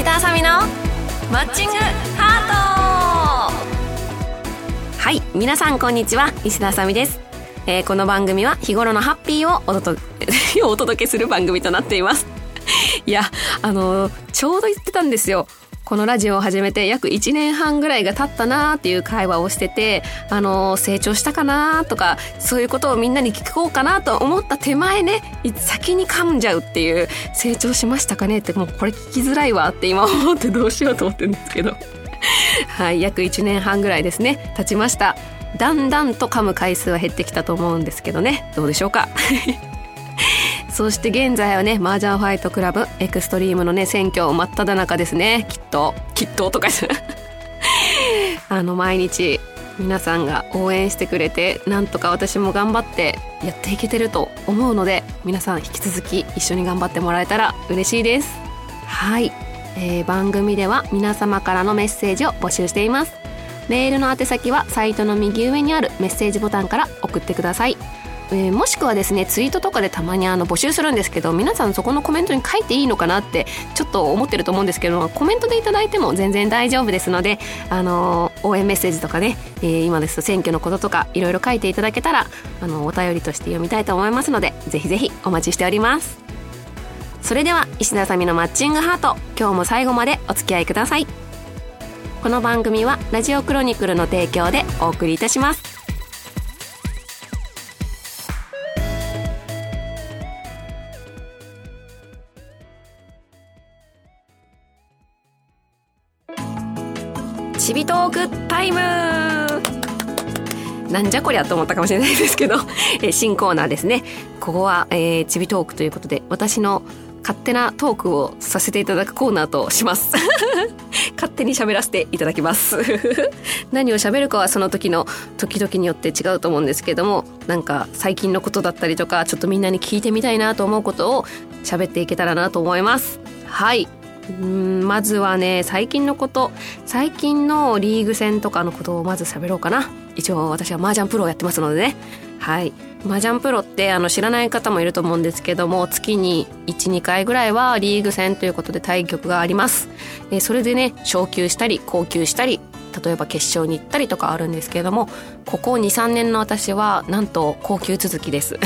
石田あさみのマッチングハート。はい皆さんこんにちは石田あさみです、えー、この番組は日頃のハッピーをお届け お届けする番組となっています。いやあのちょうど言ってたんですよ。このラジオを始めて約1年半ぐらいが経ったなーっていう会話をしてて、あのー、成長したかなとか、そういうことをみんなに聞こうかなと思った手前ね、先に噛んじゃうっていう、成長しましたかねって、もうこれ聞きづらいわって今 思ってどうしようと思ってるんですけど。はい、約1年半ぐらいですね、経ちました。だんだんと噛む回数は減ってきたと思うんですけどね、どうでしょうか？そして現在はね麻雀ファイトクラブエクストリームのね選挙真っ只中ですね。きっと。きっととか あの毎日皆さんが応援してくれてなんとか私も頑張ってやっていけてると思うので皆さん引き続き一緒に頑張ってもらえたら嬉しいです。はい、えー、番組では皆様からのメッセージを募集しています。メールの宛先はサイトの右上にあるメッセージボタンから送ってください。えー、もしくはですねツイートとかでたまにあの募集するんですけど皆さんそこのコメントに書いていいのかなってちょっと思ってると思うんですけどコメントでいただいても全然大丈夫ですので、あのー、応援メッセージとかね、えー、今ですと選挙のこととかいろいろ書いていただけたらあのお便りとして読みたいと思いますのでぜひぜひお待ちしております。それでは石田さみのマッチングハート今日も最後までお付き合いください。この番組はラジオクロニクルの提供でお送りいたします。クタイムなんじゃこりゃと思ったかもしれないですけど、え新コーナーですね。ここは、えー、ちびトークということで、私の勝手なトークをさせていただくコーナーとします。勝手に喋らせていただきます。何を喋るかはその時の時々によって違うと思うんですけども、なんか最近のことだったりとか、ちょっとみんなに聞いてみたいなと思うことを喋っていけたらなと思います。はい。うんまずはね最近のこと。最近のリーグ戦とかのことをまず喋ろうかな。一応私は麻雀プロをやってますのでね。はい。麻雀プロってあの知らない方もいると思うんですけども月に12回ぐらいはリーグ戦ということで対局があります。えそれでね昇級したり高級したり例えば決勝に行ったりとかあるんですけれどもここ23年の私はなんと高級続きです、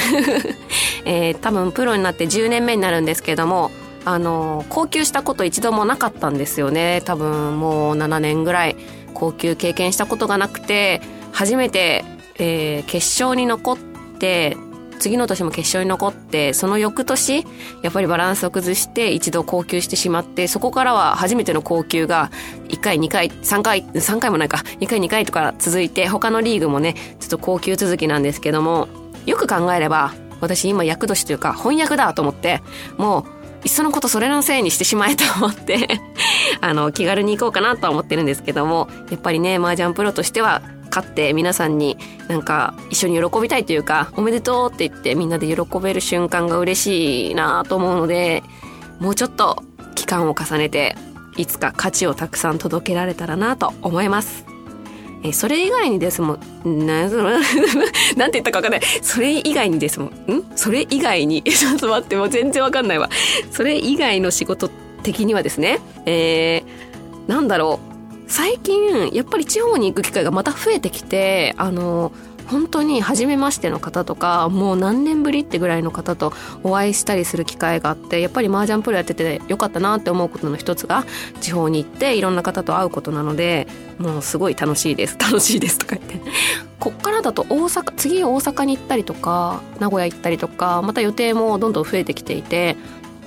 えー、多分プロになって10年目になるんですけどもあの高級したこと一度もなかったんですよね。多分もう7年ぐらい高級経験したことがなくて初めて、えー、決勝に残って次の年も決勝に残ってその翌年やっぱりバランスを崩して一度高級してしまってそこからは初めての高級が1回2回3回3回もないか2回2回とか続いて他のリーグもねちょっと高級続きなんですけどもよく考えれば私今役年というか翻訳だと思ってもういっそのことそれのせいにしてしまえと思って あの、気軽に行こうかなとは思ってるんですけども、やっぱりね、麻雀プロとしては、勝って皆さんになんか一緒に喜びたいというか、おめでとうって言ってみんなで喜べる瞬間が嬉しいなと思うので、もうちょっと期間を重ねて、いつか価値をたくさん届けられたらなと思います。えそれ以外にですもん、な、なんて言ったかわかんない。それ以外にですもん、ん？それ以外に、ちょっと待って、もう全然わかんないわ。それ以外の仕事的にはですね、えー、なんだろう。最近、やっぱり地方に行く機会がまた増えてきて、あの、本当に初めましての方とかもう何年ぶりってぐらいの方とお会いしたりする機会があってやっぱり麻雀プロやっててよかったなって思うことの一つが地方に行っていろんな方と会うことなのでもうすごい楽しいです。楽しいですとか言って。こっからだと大阪次大阪に行ったりとか名古屋行ったりとかまた予定もどんどん増えてきていて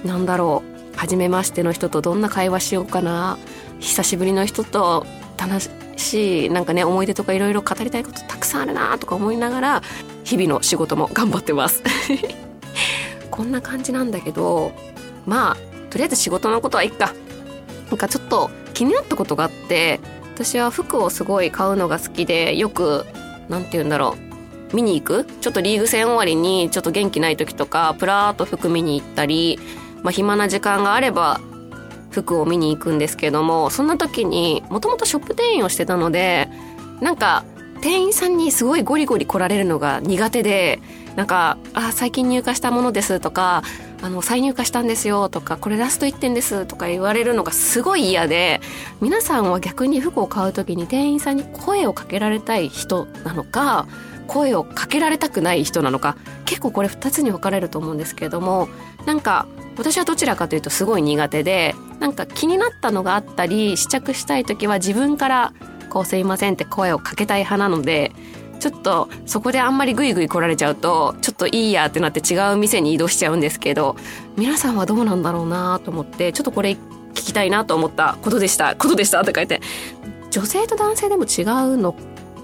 なんだろう初めましての人とどんな会話しようかな久しぶりの人と楽ししなんかね思い出とかいろいろ語りたいことたくさんあるなとか思いながら日々の仕事も頑張ってます。こんな感じなんだけどまあとりあえず仕事のことはいっか。なんかちょっと気になったことがあって私は服をすごい買うのが好きでよく何て言うんだろう見に行く？ちょっとリーグ戦終わりにちょっと元気ない時とかプラーっと服見に行ったり、まあ、暇な時間があれば服を見に行くんですけどもそんな時にもともとショップ店員をしてたのでなんか店員さんにすごいゴリゴリ来られるのが苦手でなんか「あ最近入荷したものです」とかあの再入荷したんですよとかこれラスト1点ですとか言われるのがすごい嫌で皆さんは逆に服を買う時に店員さんに声をかけられたい人なのか声をかけられたくない人なのか結構これ2つに分かれると思うんですけれどもなんか私はどちらかというとすごい苦手でなんか気になったのがあったり試着したい時は自分からこうすいませんって声をかけたい派なのでちょっとそこであんまりグイグイ来られちゃうとちょっといいやってなって違う店に移動しちゃうんですけど皆さんはどうなんだろうなと思ってちょっとこれ聞きたいなと思ったことでした。ことでしたって書いて女性と男性でも違うの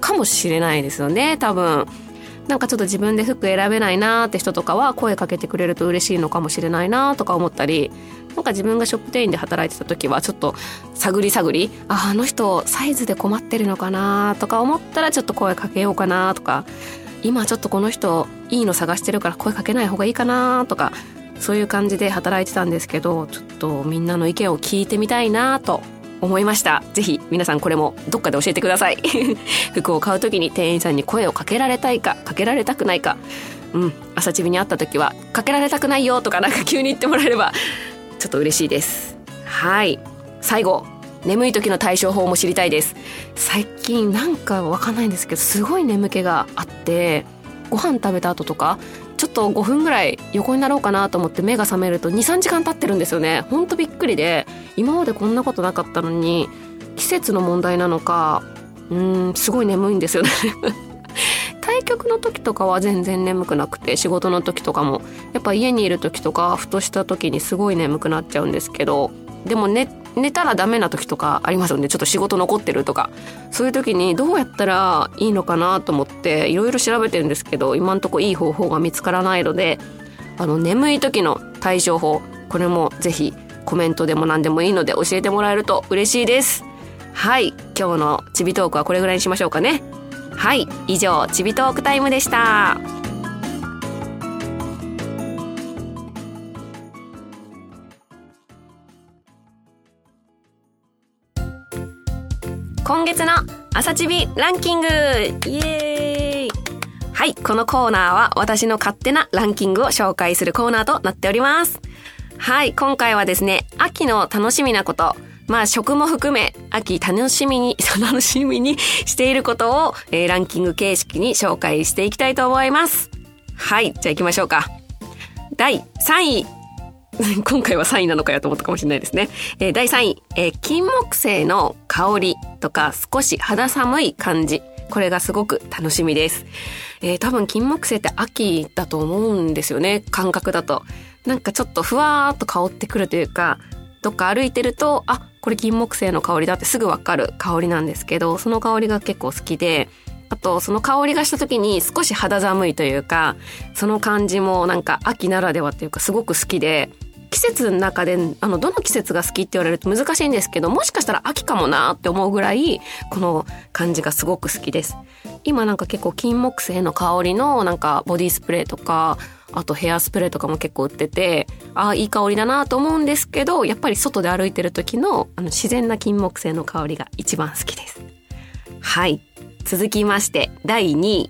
かもしれないですよね多分。なんかちょっと自分で服選べないなーって人とかは声かけてくれると嬉しいのかもしれないなとか思ったりなんか自分がショップ店員で働いてた時はちょっと探り探りああの人サイズで困ってるのかなとか思ったらちょっと声かけようかなとか今ちょっとこの人いいの探してるから声かけない方がいいかなとかそういう感じで働いてたんですけどちょっとみんなの意見を聞いてみたいなと思いました。ぜひ皆さんこれもどっかで教えてください。服を買う時に店員さんに声をかけられたいかかけられたくないか。うん朝チビに会った時はかけられたくないよとかなんか急に言ってもらえればちょっと嬉しいです。はい。最後眠い時の対処法も知りたいです。最近なんかわかんないんですけどすごい眠気があってご飯食べた後とかちょっと5分ぐらい横になろうかなと思って目が覚めると23時間経ってるんですよね。ほんとびっくりで今までこんなことなかったのに季節の問題なのかうんすごい眠いんですよね。対局の時とかは全然眠くなくて仕事の時とかも。やっぱ家にいる時とかふとした時にすごい眠くなっちゃうんですけどでも寝寝たらダメな時とかありますよね。ちょっと仕事残ってるとか。そういう時にどうやったらいいのかなと思っていろいろ調べてるんですけど今んとこいい方法が見つからないのであの眠い時の対処法これもぜひコメントでも何でもいいので教えてもらえると嬉しいです。はい。今日のちびトークはこれぐらいにしましょうかね。はい。以上ちびトークタイムでした。今月の朝チビランキング。イエーイ。はいこのコーナーは私の勝手なランキングを紹介するコーナーとなっております。はい今回はですね秋の楽しみなことまあ食も含め秋楽しみに 楽しみに していることを、えー、ランキング形式に紹介していきたいと思います。はいじゃあ行きましょうか。第3位。今回は3位なのかやと思ったかもしれないですね。えー、第3位、えー、金木犀の香りとか少し肌寒い感じ。これがすごく楽しみです。えー、多分金木犀って秋だと思うんですよね。感覚だと。なんかちょっとふわーっと香ってくるというか、どっか歩いてると、あ、これ金木犀の香りだってすぐわかる香りなんですけど、その香りが結構好きで、あとその香りがした時に少し肌寒いというかその感じもなんか秋ならではっていうかすごく好きで季節の中であのどの季節が好きって言われると難しいんですけどもしかしたら秋かもなって思うぐらいこの感じがすごく好きです。今なんか結構金木犀の香りのなんかボディスプレーとかあとヘアスプレーとかも結構売っててああいい香りだなと思うんですけどやっぱり外で歩いてる時のあの自然な金木犀の香りが一番好きです。はい。続きまして第2位。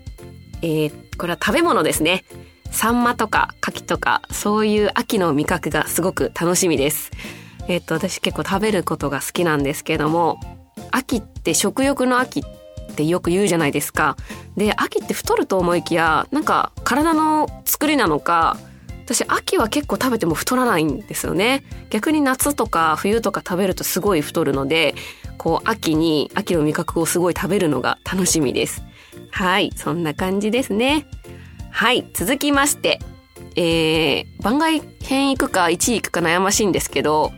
えー、これは食べ物ですね。サンマとかカキとかそういう秋の味覚がすごく楽しみです。えっと私結構食べることが好きなんですけども秋って食欲の秋ってよく言うじゃないですか。で秋って太ると思いきやなんか体の作りなのか私秋は結構食べても太らないんですよね逆に夏とか冬とか食べるとすごい太るのでこう秋に秋の味覚をすごい食べるのが楽しみですはいそんな感じですねはい、続きまして、えー、番外編行くか1位行くか悩ましいんですけど、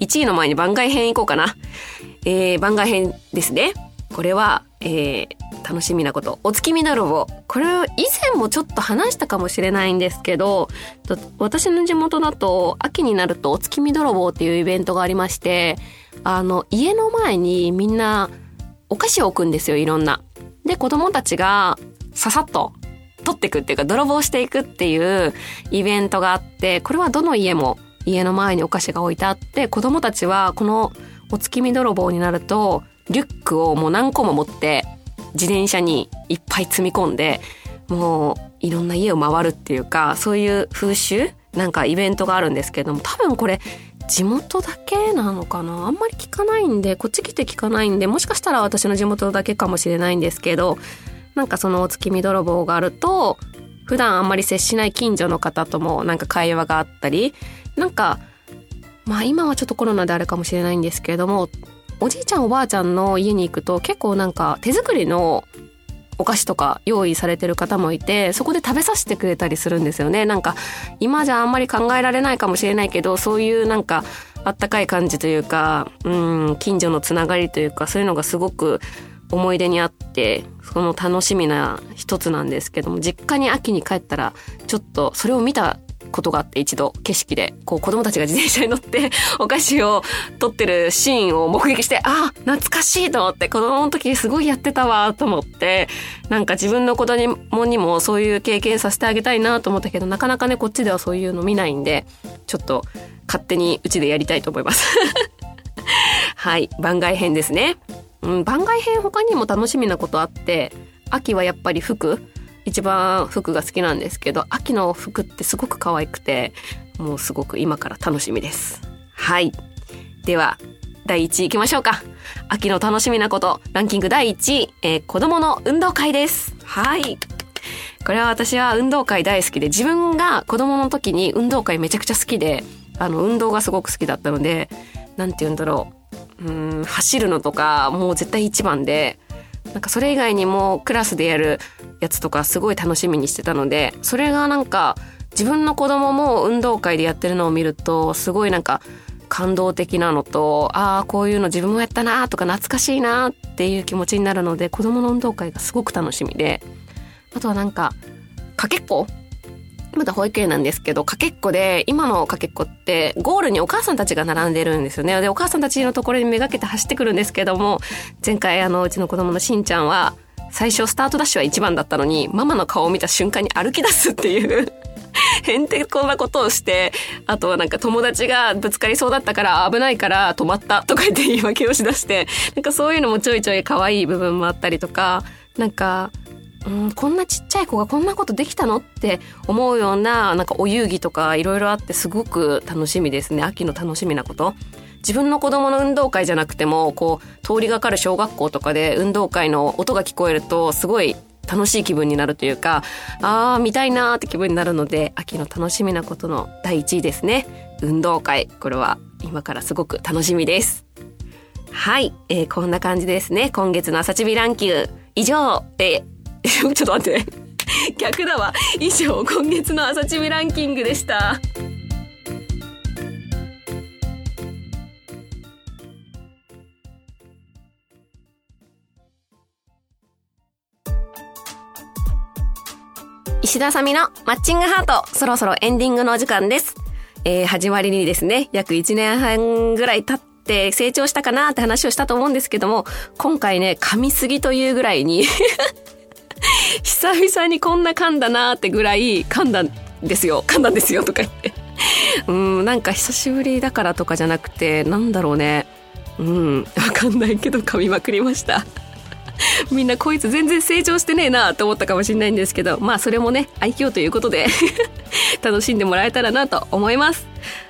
1位の前に番外編行こうかな。えー、番外編ですね。これは、えー、楽しみなこと。お月見泥棒。これ以前もちょっと話したかもしれないんですけど、私の地元だと秋になるとお月見泥棒っていうイベントがありまして、あの、家の前にみんなお菓子を置くんですよ、いろんな。で、子供たちがささっと取っていくっていうか泥棒していくっていうイベントがあってこれはどの家も家の前にお菓子が置いてあって子供たちはこのお月見泥棒になるとリュックをもう何個も持って自転車にいっぱい積み込んでもういろんな家を回るっていうかそういう風習なんかイベントがあるんですけども多分これ地元だけなのかな？あんまり聞かないんでこっち来て聞かないんでもしかしたら私の地元だけかもしれないんですけどなんかそのお月見泥棒があると普段あんまり接しない近所の方ともなんか会話があったりなんかまあ今はちょっとコロナであるかもしれないんですけれどもおじいちゃんおばあちゃんの家に行くと結構なんか手作りのお菓子とか用意されてる方もいてそこで食べさせてくれたりするんですよね。なんか今じゃあんまり考えられないかもしれないけどそういうなんかあったかい感じというかうん近所のつながりというかそういうのがすごく思い出にあってその楽しみな一つなんですけども実家に秋に帰ったらちょっとそれを見たことがあって一度景色でこう子供たちが自転車に乗ってお菓子を取ってるシーンを目撃してあ懐かしいと思って子供の時すごいやってたわと思ってなんか自分の子供にもそういう経験させてあげたいなと思ったけどなかなかねこっちではそういうの見ないんでちょっと勝手にうちでやりたいと思います。はい番外編ですね、うん、番外編他にも楽しみなことあって秋はやっぱり服。一番服が好きなんですけど秋の服ってすごく可愛くてもうすごく今から楽しみです。はい。では第1位いきましょうか。秋の楽しみなこと。ランキング第1位、えー、子供の運動会です。はい。これは私は運動会大好きで自分が子供の時に運動会めちゃくちゃ好きであの運動がすごく好きだったので何て言うんだろう。うん走るのとかもう絶対一番でなんかそれ以外にもクラスでやるやつとかすごい楽しみにしてたのでそれがなんか自分の子供も運動会でやってるのを見るとすごいなんか感動的なのとああこういうの自分もやったなとか懐かしいなっていう気持ちになるので子供の運動会がすごく楽しみであとはなんかかけっこまだ保育園なんですけど、かけっこで、今のかけっこって、ゴールにお母さんたちが並んでるんですよね。で、お母さんたちのところにめがけて走ってくるんですけども、前回あの、うちの子供のしんちゃんは、最初スタートダッシュは一番だったのに、ママの顔を見た瞬間に歩き出すっていう へんてこなことをして、あとはなんか友達がぶつかりそうだったから危ないから止まったとか言って言い訳をしだして、なんかそういうのもちょいちょい可愛い部分もあったりとか、なんかうん、こんなちっちゃい子がこんなことできたのって思うようななんかお遊戯とかいろいろあってすごく楽しみですね。秋の楽しみなこと。自分の子供の運動会じゃなくてもこう通りがかる小学校とかで運動会の音が聞こえるとすごい楽しい気分になるというかああ見たいなーって気分になるので秋の楽しみなことの第一位ですね。運動会。これは今からすごく楽しみです。はい、えー、こんな感じですね。今月の朝チビランキング以上で ちょっと待って。逆だわ。以上、今月の朝チビランキングでした。石田さみのマッチングハート、そろそろエンディングのお時間です。えー、始まりにですね、約1年半ぐらい経って成長したかなって話をしたと思うんですけども、今回ね、噛みすぎというぐらいに 久々にこんな噛んだなーってぐらい噛んだんですよ。噛んだんですよとか言って。うんなんか久しぶりだからとかじゃなくてなんだろうね。うんわかんないけど噛みまくりました。みんなこいつ全然成長してねえなと思ったかもしれないんですけどまあそれもね愛嬌ということで 楽しんでもらえたらなと思います。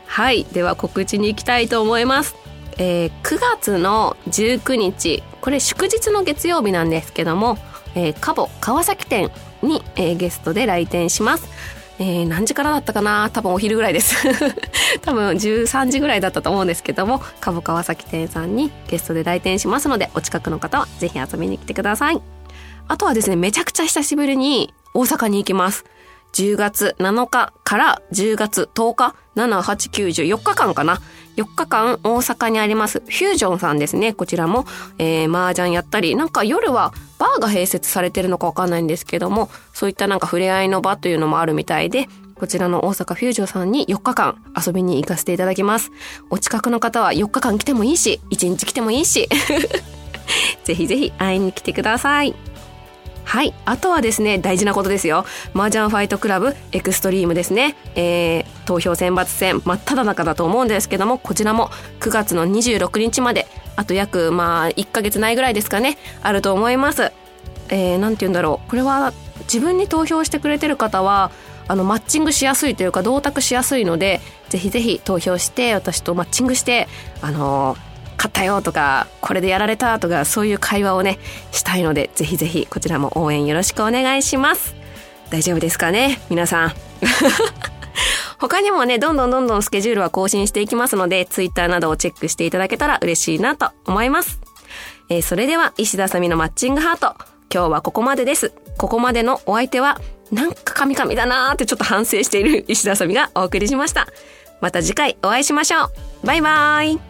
はいでは告知に行きたいと思います。えー、9月の19日。これ祝日の月曜日なんですけどもえー、カボ川崎店に、えー、ゲストで来店します。えー、何時からだったかな？多分お昼ぐらいです。多分13時ぐらいだったと思うんですけども、カボ川崎店さんにゲストで来店しますので、お近くの方はぜひ遊びに来てください。あとはですね、めちゃくちゃ久しぶりに大阪に行きます。10月7日から10月10日、7、8、9、10、4日間かな。4日間大阪にありますフュージョンさんですね。こちらも、えー、麻雀やったり、なんか夜はバーが併設されてるのかわかんないんですけども、そういったなんか触れ合いの場というのもあるみたいで、こちらの大阪フュージョンさんに4日間遊びに行かせていただきます。お近くの方は4日間来てもいいし、1日来てもいいし、ぜひぜひ会いに来てください。はい。あとはですね、大事なことですよ。麻雀ファイトクラブエクストリームですね。えー、投票選抜戦真っ只中だと思うんですけども、こちらも9月の26日まで、あと約、まあ、1ヶ月ないぐらいですかね、あると思います。えー、なんて言うんだろう。これは、自分に投票してくれてる方はあのマッチングしやすいというか同卓しやすいのでぜひぜひ投票して私とマッチングしてあの勝ったよとかこれでやられたとかそういう会話をねしたいのでぜひぜひこちらも応援よろしくお願いします大丈夫ですかね？皆さん 他にもね、どんどんどんどんスケジュールは更新していきますので、ツイッターなどをチェックしていただけたら嬉しいなと思います。えー、それでは、石田さみのマッチングハート。今日はここまでです。ここまでのお相手は、なんかカミカミだなーってちょっと反省している石田さみがお送りしました。また次回お会いしましょう。バイバーイ。